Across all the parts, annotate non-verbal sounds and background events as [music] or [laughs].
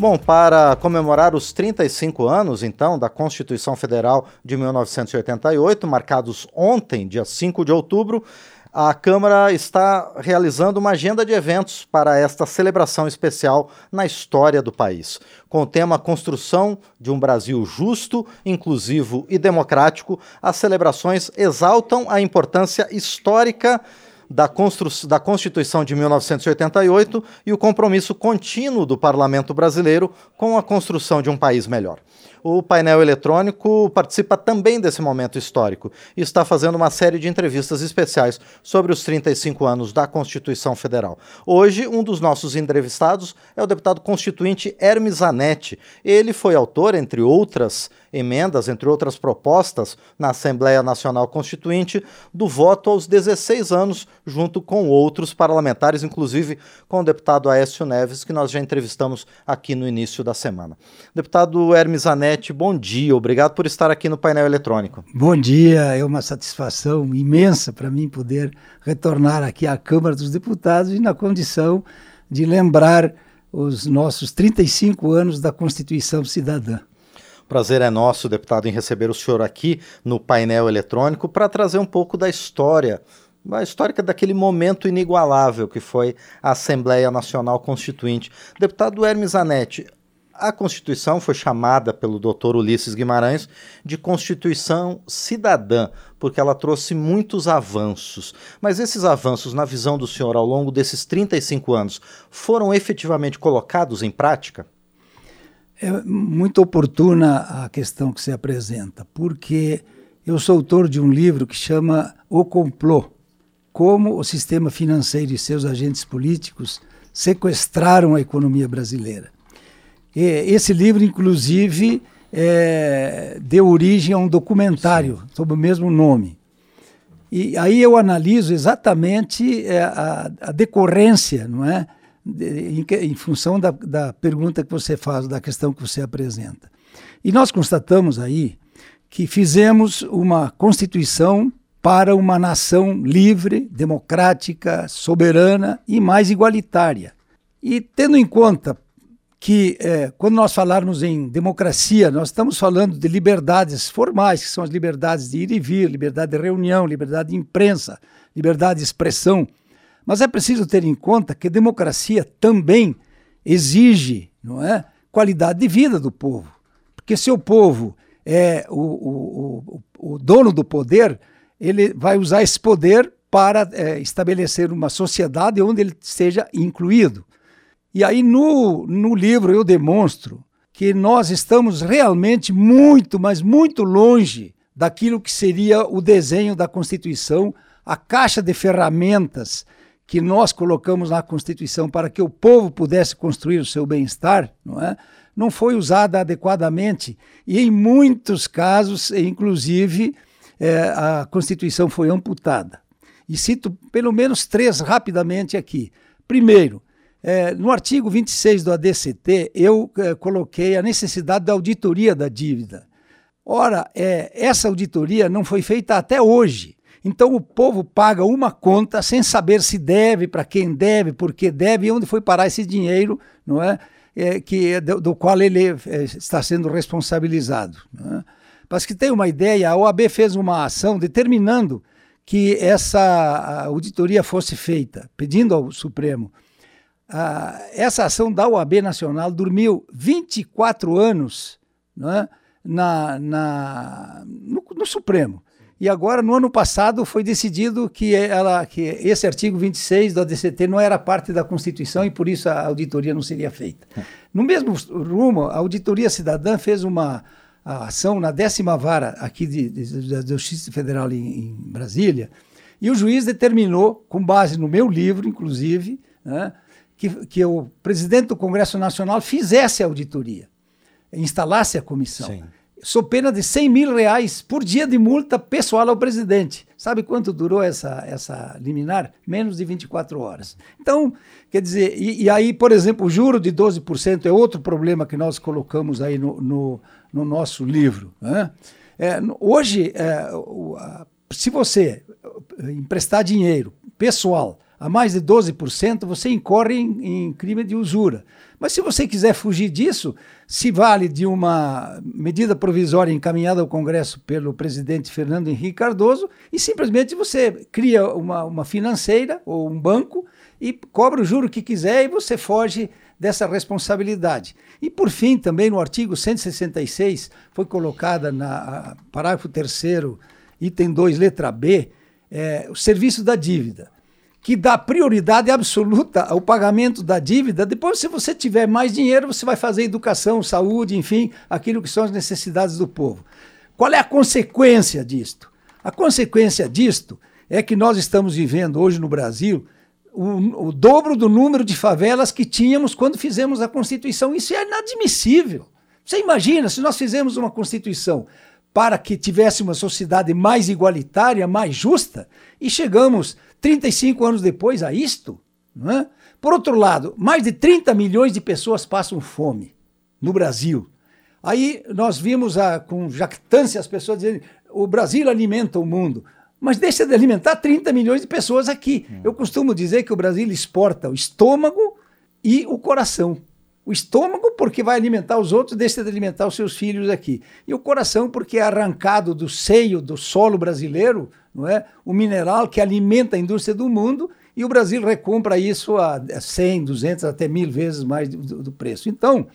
Bom, para comemorar os 35 anos, então, da Constituição Federal de 1988, marcados ontem, dia 5 de outubro, a Câmara está realizando uma agenda de eventos para esta celebração especial na história do país. Com o tema Construção de um Brasil Justo, Inclusivo e Democrático, as celebrações exaltam a importância histórica da, da Constituição de 1988 e o compromisso contínuo do parlamento brasileiro com a construção de um país melhor. O painel eletrônico participa também desse momento histórico e está fazendo uma série de entrevistas especiais sobre os 35 anos da Constituição Federal. Hoje, um dos nossos entrevistados é o deputado constituinte Hermes Zanetti. Ele foi autor, entre outras emendas, entre outras propostas, na Assembleia Nacional Constituinte, do voto aos 16 anos, junto com outros parlamentares, inclusive com o deputado Aécio Neves, que nós já entrevistamos aqui no início da semana. Deputado Hermes Zanetti, bom dia, obrigado por estar aqui no painel eletrônico. Bom dia, é uma satisfação imensa para mim poder retornar aqui à Câmara dos Deputados e na condição de lembrar os nossos 35 anos da Constituição Cidadã. Prazer é nosso, deputado, em receber o senhor aqui no painel eletrônico para trazer um pouco da história, a história daquele momento inigualável que foi a Assembleia Nacional Constituinte. Deputado Hermes Zanetti, a Constituição foi chamada pelo doutor Ulisses Guimarães de Constituição Cidadã, porque ela trouxe muitos avanços. Mas esses avanços, na visão do senhor, ao longo desses 35 anos, foram efetivamente colocados em prática? É muito oportuna a questão que se apresenta, porque eu sou autor de um livro que chama O Complô: Como o sistema financeiro e seus agentes políticos sequestraram a economia brasileira. E esse livro, inclusive, é, deu origem a um documentário Sim. sob o mesmo nome. E aí eu analiso exatamente é, a, a decorrência, não é? Em, em função da, da pergunta que você faz, da questão que você apresenta. E nós constatamos aí que fizemos uma Constituição para uma nação livre, democrática, soberana e mais igualitária. E tendo em conta que, é, quando nós falarmos em democracia, nós estamos falando de liberdades formais, que são as liberdades de ir e vir, liberdade de reunião, liberdade de imprensa, liberdade de expressão. Mas é preciso ter em conta que democracia também exige não é, qualidade de vida do povo. Porque se o povo é o, o, o, o dono do poder, ele vai usar esse poder para é, estabelecer uma sociedade onde ele seja incluído. E aí no, no livro eu demonstro que nós estamos realmente muito, mas muito longe daquilo que seria o desenho da Constituição, a caixa de ferramentas que nós colocamos na Constituição para que o povo pudesse construir o seu bem-estar, não é? Não foi usada adequadamente e em muitos casos, inclusive, é, a Constituição foi amputada. E cito pelo menos três rapidamente aqui. Primeiro, é, no artigo 26 do ADCT, eu é, coloquei a necessidade da auditoria da dívida. Ora, é, essa auditoria não foi feita até hoje. Então o povo paga uma conta sem saber se deve, para quem deve, por que deve e onde foi parar esse dinheiro, não é? é que é do, do, qual ele é, está sendo responsabilizado. É? Para que tenha uma ideia, a OAB fez uma ação determinando que essa auditoria fosse feita, pedindo ao Supremo. Ah, essa ação da OAB Nacional dormiu 24 anos é? na, na no, no Supremo. E agora, no ano passado, foi decidido que, ela, que esse artigo 26 do ADCT não era parte da Constituição e por isso a auditoria não seria feita. No mesmo rumo, a Auditoria Cidadã fez uma ação na décima vara aqui de, da Justiça Federal em, em, Brasília e o juiz determinou, com base no meu livro, inclusive, né, que, que o presidente do Congresso Nacional fizesse a auditoria, instalasse a comissão. Sim sou pena de 100 mil reais por dia de multa pessoal ao presidente. Sabe quanto durou essa, essa liminar? Menos de 24 horas. Então, quer dizer, e, e aí, por exemplo, o juro de 12% é outro problema que nós colocamos aí no, no, no nosso livro. Né? É, hoje, é, se você emprestar dinheiro pessoal a mais de 12%, você incorre em, em, crime de usura. Mas se você quiser fugir disso, se vale de uma medida provisória encaminhada ao Congresso pelo presidente Fernando Henrique Cardoso e simplesmente você cria uma, uma financeira ou um banco e cobra o juro que quiser e você foge dessa responsabilidade. E, por fim, também no artigo 166, foi colocada na parágrafo 3 item 2, letra B, é, o serviço da dívida, que dá prioridade absoluta ao pagamento da dívida. Depois, se você tiver mais dinheiro, você vai fazer educação, saúde, enfim, aquilo que são as necessidades do povo. Qual é a consequência disto? A consequência disto é que nós estamos vivendo hoje no Brasil o, o, dobro do número de favelas que tínhamos quando fizemos a Constituição. Isso é inadmissível. Você imagina se nós fizemos uma Constituição para que tivesse uma sociedade mais igualitária, mais justa, e chegamos 35 anos depois a isto? Não é? Por outro lado, mais de 30 milhões de pessoas passam fome no Brasil. Aí nós vimos a, com jactância as pessoas dizendo o Brasil alimenta o mundo mas deixa de alimentar 30 milhões de pessoas aqui. Hum. Eu costumo dizer que o Brasil exporta o estômago e o coração. O estômago, porque vai alimentar os outros, deixa de alimentar os seus filhos aqui. E o coração, porque é arrancado do seio do solo brasileiro, não é? o mineral que alimenta a indústria do mundo, e o Brasil recompra isso a 100, 200, até mil vezes mais do, do preço. Então,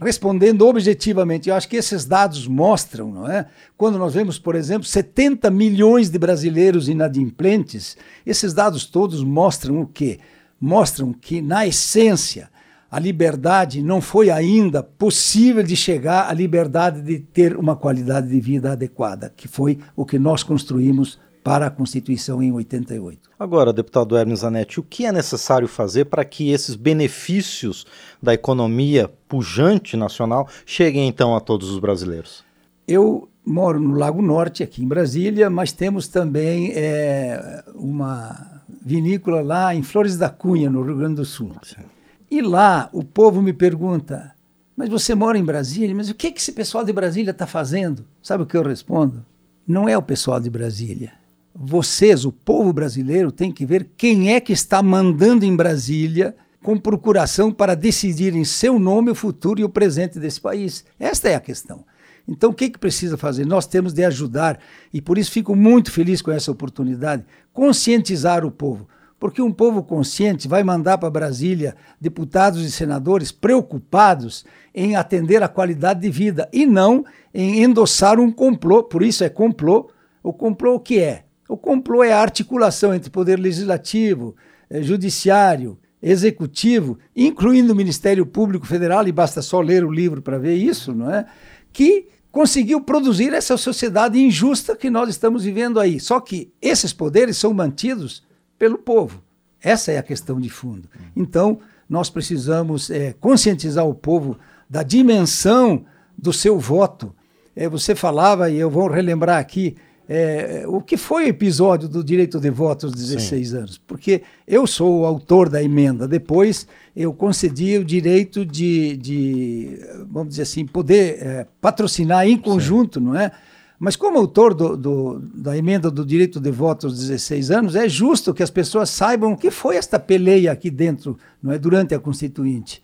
respondendo objetivamente. Eu acho que esses dados mostram, não é? Quando nós vemos, por exemplo, 70 milhões de brasileiros inadimplentes, esses dados todos mostram o quê? Mostram que, na essência, a liberdade não foi ainda possível de chegar à liberdade de ter uma qualidade de vida adequada, que foi o que nós construímos para a Constituição em 88. Agora, deputado Hermes Zanetti, o que é necessário fazer para que esses benefícios da economia pujante nacional cheguem então a todos os brasileiros? Eu moro no Lago Norte, aqui em Brasília, mas temos também é, uma vinícola lá em Flores da Cunha, no Rio Grande do Sul. Sim. E lá o povo me pergunta, mas você mora em Brasília, mas o que, que esse pessoal de Brasília está fazendo? Sabe o que eu respondo? Não é o pessoal de Brasília vocês, o povo brasileiro, tem que ver quem é que está mandando em Brasília com procuração para decidir em seu nome o futuro e o presente desse país. Esta é a questão. Então, o que, que precisa fazer? Nós temos de ajudar, e por isso fico muito feliz com essa oportunidade, conscientizar o povo. Porque um povo consciente vai mandar para Brasília deputados e senadores preocupados em atender a qualidade de vida e não em endossar um complô. Por isso é complô. O complô o que é? O complô é a articulação entre poder legislativo, eh, judiciário, executivo, incluindo o Ministério Público Federal, e basta só ler o livro para ver isso, não é? Que conseguiu produzir essa sociedade injusta que nós estamos vivendo aí. Só que esses poderes são mantidos pelo povo. Essa é a questão de fundo. Então, nós precisamos é, conscientizar o povo da dimensão do seu voto. É, você falava, e eu vou relembrar aqui, é, o que foi o episódio do direito de voto aos 16 Sim. anos? Porque eu sou o autor da emenda, depois eu concedi o direito de, de vamos dizer assim, poder é, patrocinar em conjunto, Sim. não é? Mas como autor do, do, da emenda do direito de voto aos 16 anos, é justo que as pessoas saibam o que foi esta peleia aqui dentro, não é, durante a Constituinte.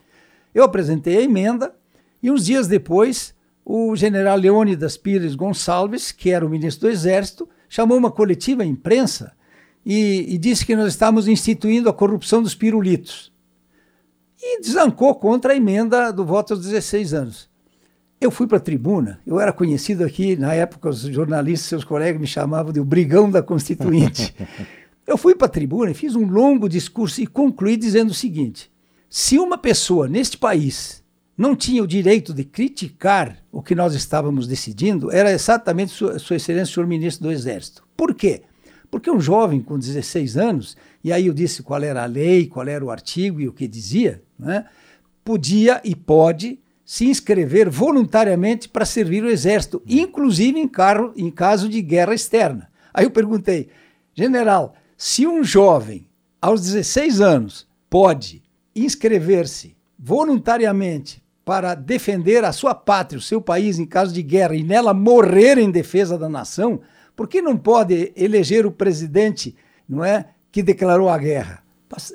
Eu apresentei a emenda e uns dias depois o general Leônidas Pires Gonçalves, que era o ministro do Exército, chamou uma coletiva à imprensa e, e disse que nós estávamos instituindo a corrupção dos pirulitos. E desancou contra a emenda do voto aos 16 anos. Eu fui para a tribuna, eu era conhecido aqui, na época os jornalistas, seus colegas me chamavam de o brigão da Constituinte. [laughs] eu fui para a tribuna e fiz um longo discurso e concluí dizendo o seguinte: se uma pessoa neste país não tinha o direito de criticar o que nós estávamos decidindo, era exatamente Sua, Sua Excelência, o senhor ministro do Exército. Por quê? Porque um jovem com 16 anos, e aí eu disse qual era a lei, qual era o artigo e o que dizia, né, podia e pode se inscrever voluntariamente para servir o Exército, inclusive em, carro, em caso de guerra externa. Aí eu perguntei, general, se um jovem aos 16 anos pode inscrever-se voluntariamente para defender a sua pátria, o seu país em caso de guerra e nela morrer em defesa da nação, por que não pode eleger o presidente, não é, que declarou a guerra?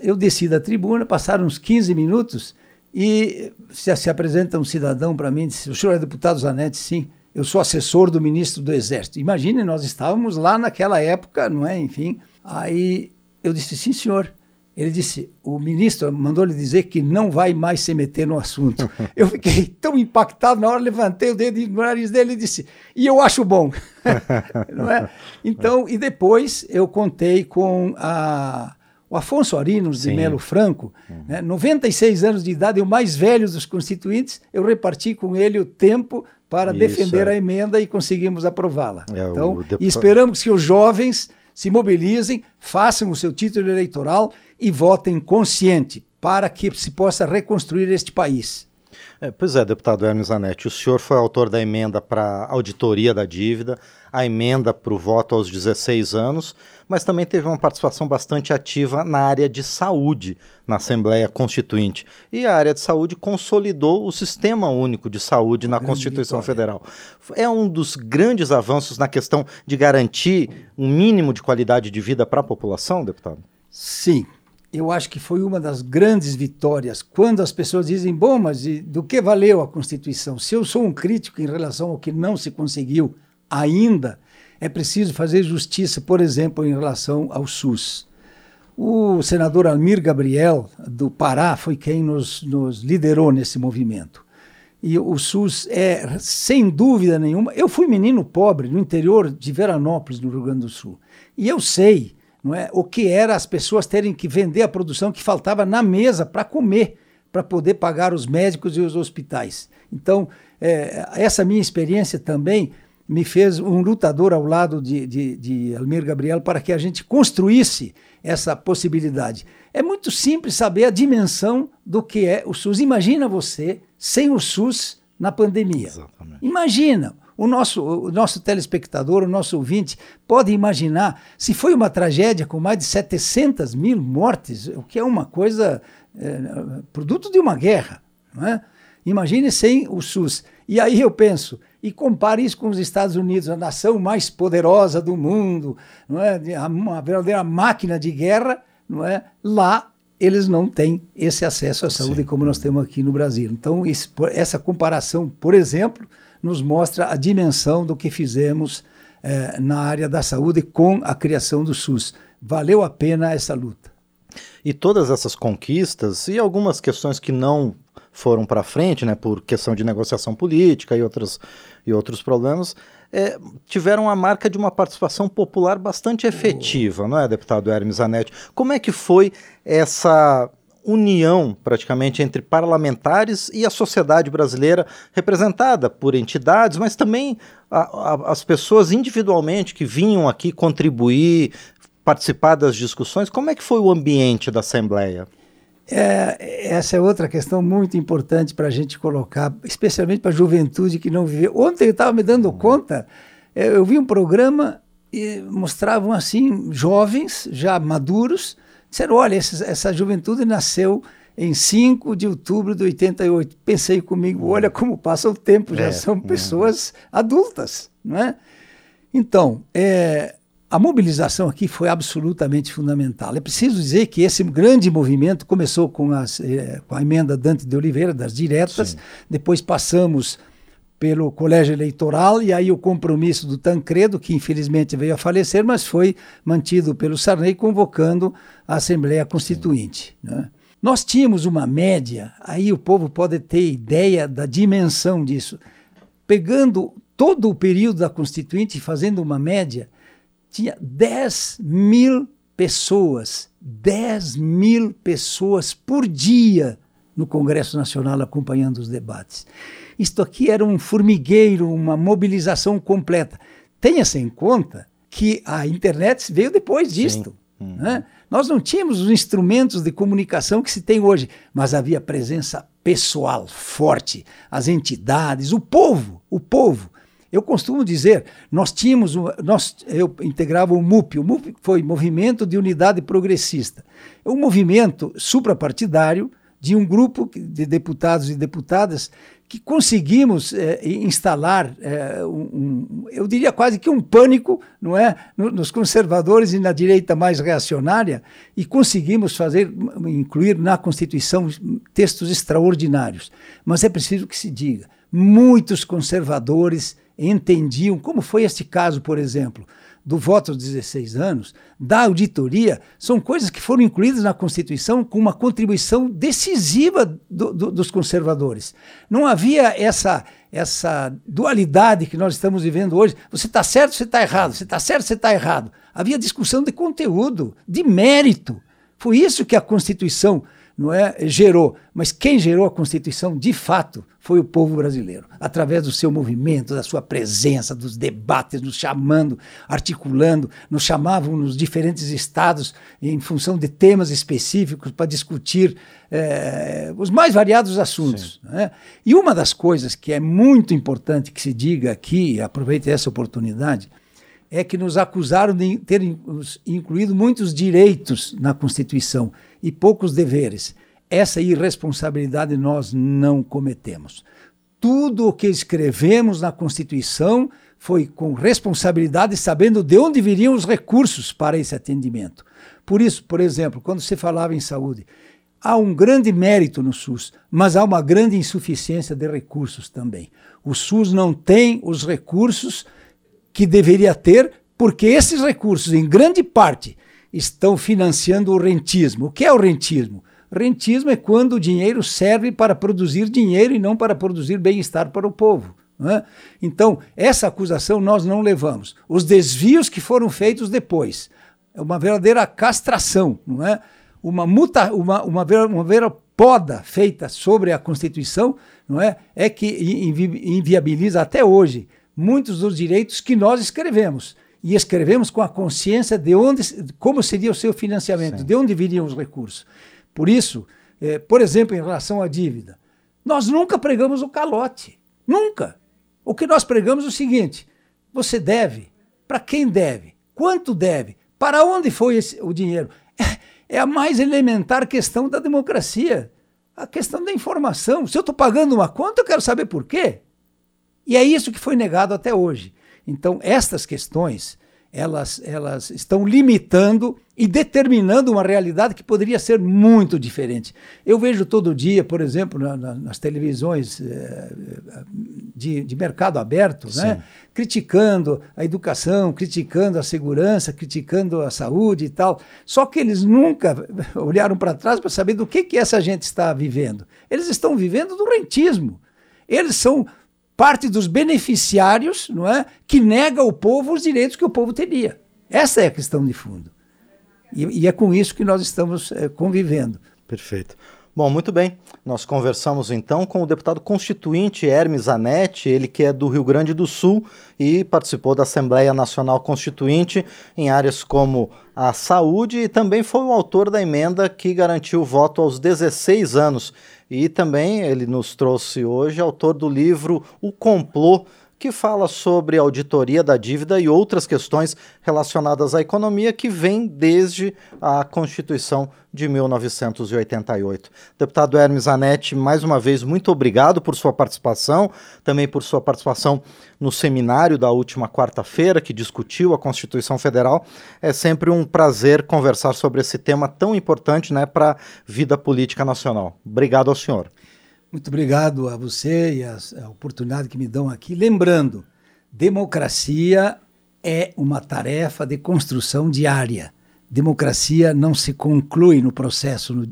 Eu desci da tribuna, passaram uns 15 minutos e se, se apresenta um cidadão para mim disse: O senhor é deputado Zanetti? Sim. Eu sou assessor do ministro do Exército. Imagine, nós estávamos lá naquela época, não é? Enfim. Aí eu disse: Sim, senhor. Ele disse, o ministro mandou lhe dizer que não vai mais se meter no assunto. [laughs] Eu fiquei tão impactado, na hora levantei o dedo no nariz dele e disse, e eu acho bom. [laughs] não é? Então, e depois eu contei com a, o Afonso Arinos de Melo Franco, uhum. né, 96 anos de idade, o mais velho dos constituintes, eu reparti com ele o tempo para Isso, defender é. a emenda e conseguimos aprová-la. É, então, deputado... esperamos que os jovens se mobilizem, façam o seu título eleitoral e votem consciente para que se possa reconstruir este país. É, pois é, deputado Hermes Zanetti, o senhor foi autor da emenda para auditoria da dívida, a emenda para o voto aos 16 anos, mas também teve uma participação bastante ativa na área de saúde na Assembleia Constituinte. E a área de saúde consolidou o Sistema Único de Saúde na Constituição vitória. Federal. É um dos grandes avanços na questão de garantir um mínimo de qualidade de vida para a população, deputado? Sim, eu acho que foi uma das grandes vitórias. Quando as pessoas dizem, bom, mas do que valeu a Constituição? Se eu sou um crítico em relação ao que não se conseguiu ainda, é preciso fazer justiça, por exemplo, em relação ao SUS. O senador Almir Gabriel, do Pará, foi quem nos, nos liderou nesse movimento. E o SUS é, sem dúvida nenhuma. Eu fui menino pobre no interior de Veranópolis, no Rio Grande do Sul. E eu sei não é? O que era as pessoas terem que vender a produção que faltava na mesa para comer, para poder pagar os médicos e os hospitais. Então, é, essa minha experiência também me fez um lutador ao lado de, de, de Almir Gabriel para que a gente construísse essa possibilidade. É muito simples saber a dimensão do que é o SUS. Imagina você sem o SUS na pandemia. Exatamente. Imagina o nosso, o nosso telespectador, o nosso ouvinte, pode imaginar se foi uma tragédia com mais de 700 mil mortes, o que é uma coisa, é, produto de uma guerra. Não é? Imagine sem o SUS. E aí eu penso, e compare isso com os Estados Unidos, a nação mais poderosa do mundo, não é? uma verdadeira máquina de guerra, não é? lá eles não têm esse acesso à saúde Sim. como nós temos aqui no Brasil. Então, essa comparação, por exemplo, nos mostra a dimensão do que fizemos eh, na área da saúde com a criação do SUS. Valeu a pena essa luta. E todas essas conquistas e algumas questões que não foram para frente, né, por questão de negociação política e, outros e outros problemas, é, tiveram a marca de uma participação popular bastante efetiva, oh. não é, deputado Hermes Zanetti? Como é que foi essa união praticamente entre parlamentares e a sociedade brasileira representada por entidades, mas também a, a, as pessoas individualmente que vinham aqui contribuir, participar das discussões. Como é que foi o ambiente da Assembleia? É, essa é outra questão muito importante para a gente colocar, especialmente para a juventude que não viveu. Ontem eu estava me dando hum. conta, é, eu vi um programa e mostravam assim jovens já maduros Disseram, olha, essa, essa juventude nasceu em 5 de outubro de 88. Pensei comigo, olha como passa o tempo, já é, são pessoas adultas, não é? Então, é, a mobilização aqui foi absolutamente fundamental. É preciso dizer que esse grande movimento começou com, as, é, com a emenda Dante de Oliveira, das diretas, Sim. depois passamos pelo colégio eleitoral e aí o compromisso do Tancredo, que infelizmente veio a falecer, mas foi mantido pelo Sarney convocando a Assembleia Constituinte. Né? Nós tínhamos uma média, aí o povo pode ter ideia da dimensão disso. Pegando todo o período da Constituinte e fazendo uma média, tinha 10 mil pessoas, 10 mil pessoas por dia no Congresso Nacional acompanhando os debates. Isto aqui era um formigueiro, uma mobilização completa. Tenha-se em conta que a internet veio depois disto. Uhum. Né? Nós não tínhamos os instrumentos de comunicação que se tem hoje, mas havia presença pessoal forte, as entidades, o povo, o povo. Eu costumo dizer, nós tínhamos, nós, eu integrava o MUP, o MUP foi Movimento de Unidade Progressista. É um movimento suprapartidário de um grupo de deputados e deputadas que conseguimos é, instalar, é, um, um, eu diria quase que um pânico, não é, nos conservadores e na direita mais reacionária, e conseguimos fazer, incluir na Constituição textos extraordinários. Mas é preciso que se diga, muitos conservadores entendiam, como foi este caso, por exemplo, do voto aos 16 anos, da auditoria, são coisas que foram incluídas na Constituição com uma contribuição decisiva do, do, dos conservadores. Não havia essa, essa dualidade que nós estamos vivendo hoje. Você está certo, você está errado. Você está certo, você está errado. Havia discussão de conteúdo, de mérito. Foi isso que a Constituição não é, gerou. Mas quem gerou a Constituição, de fato, foi o povo brasileiro, através do seu movimento, da sua presença, dos debates, nos chamando, articulando, nos chamavam nos diferentes estados em função de temas específicos para discutir é, os mais variados assuntos. Né? E uma das coisas que é muito importante que se diga aqui, aproveite essa oportunidade, é que nos acusaram de ter incluído muitos direitos na Constituição e poucos deveres. Essa irresponsabilidade nós não cometemos. Tudo o que escrevemos na Constituição foi com responsabilidade, sabendo de onde viriam os recursos para esse atendimento. Por isso, por exemplo, quando se falava em saúde, há um grande mérito no SUS, mas há uma grande insuficiência de recursos também. O SUS não tem os recursos que deveria ter, porque esses recursos, em grande parte, estão financiando o rentismo. O que é o rentismo? Rentismo é quando o dinheiro serve para produzir dinheiro e não para produzir bem-estar para o povo. É? Então, essa acusação nós não levamos. Os desvios que foram feitos depois é uma verdadeira castração, não é? Uma, muta, uma, uma, uma verdadeira poda feita sobre a Constituição, não é? É que invi inviabiliza até hoje muitos dos direitos que nós escrevemos. E escrevemos com a consciência de onde, como seria o seu financiamento, Sim. de onde viriam os recursos. Por isso, eh, por exemplo, em relação à dívida, nós nunca pregamos o calote. Nunca. O que nós pregamos é o seguinte: você deve. Para quem deve? Quanto deve? Para onde foi esse, o dinheiro? É, é a mais elementar questão da democracia. A questão da informação. Se eu estou pagando uma conta, eu quero saber por quê. E é isso que foi negado até hoje. Então, estas questões, elas, elas estão limitando e determinando uma realidade que poderia ser muito diferente. Eu vejo todo dia, por exemplo, na, na, nas televisões eh, de, de, mercado aberto, né, criticando a educação, criticando a segurança, criticando a saúde e tal. Só que eles nunca [laughs] olharam para trás para saber do que, que essa gente está vivendo. Eles estão vivendo do rentismo. Eles são parte dos beneficiários, não é, que nega ao povo os direitos que o povo teria. Essa é a questão de fundo. E, e é com isso que nós estamos é, convivendo. Perfeito. Bom, muito bem. Nós conversamos então com o deputado constituinte Hermes Anetti, ele que é do Rio Grande do Sul e participou da Assembleia Nacional Constituinte em áreas como a saúde e também foi o autor da emenda que garantiu o voto aos 16 anos e também ele nos trouxe hoje autor do livro O Complô, que fala sobre auditoria da dívida e outras questões relacionadas à economia que vem desde a Constituição de 1988. Deputado Hermes Anetti, mais uma vez, muito obrigado por sua participação, também por sua participação no seminário da última quarta-feira, que discutiu a Constituição Federal. É sempre um prazer conversar sobre esse tema tão importante né, para a vida política nacional. Obrigado ao senhor. Muito obrigado a você e a, a oportunidade que me dão aqui. Lembrando, democracia é uma tarefa de construção diária democracia não se conclui no processo,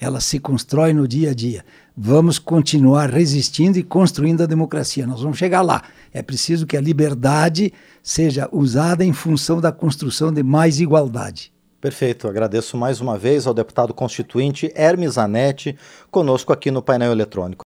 ela se constrói no dia a dia. Vamos continuar resistindo e construindo a democracia. Nós vamos chegar lá. É preciso que a liberdade seja usada em função da construção de mais igualdade. Perfeito. Agradeço mais uma vez ao deputado constituinte Hermes Anetti, conosco aqui no painel eletrônico.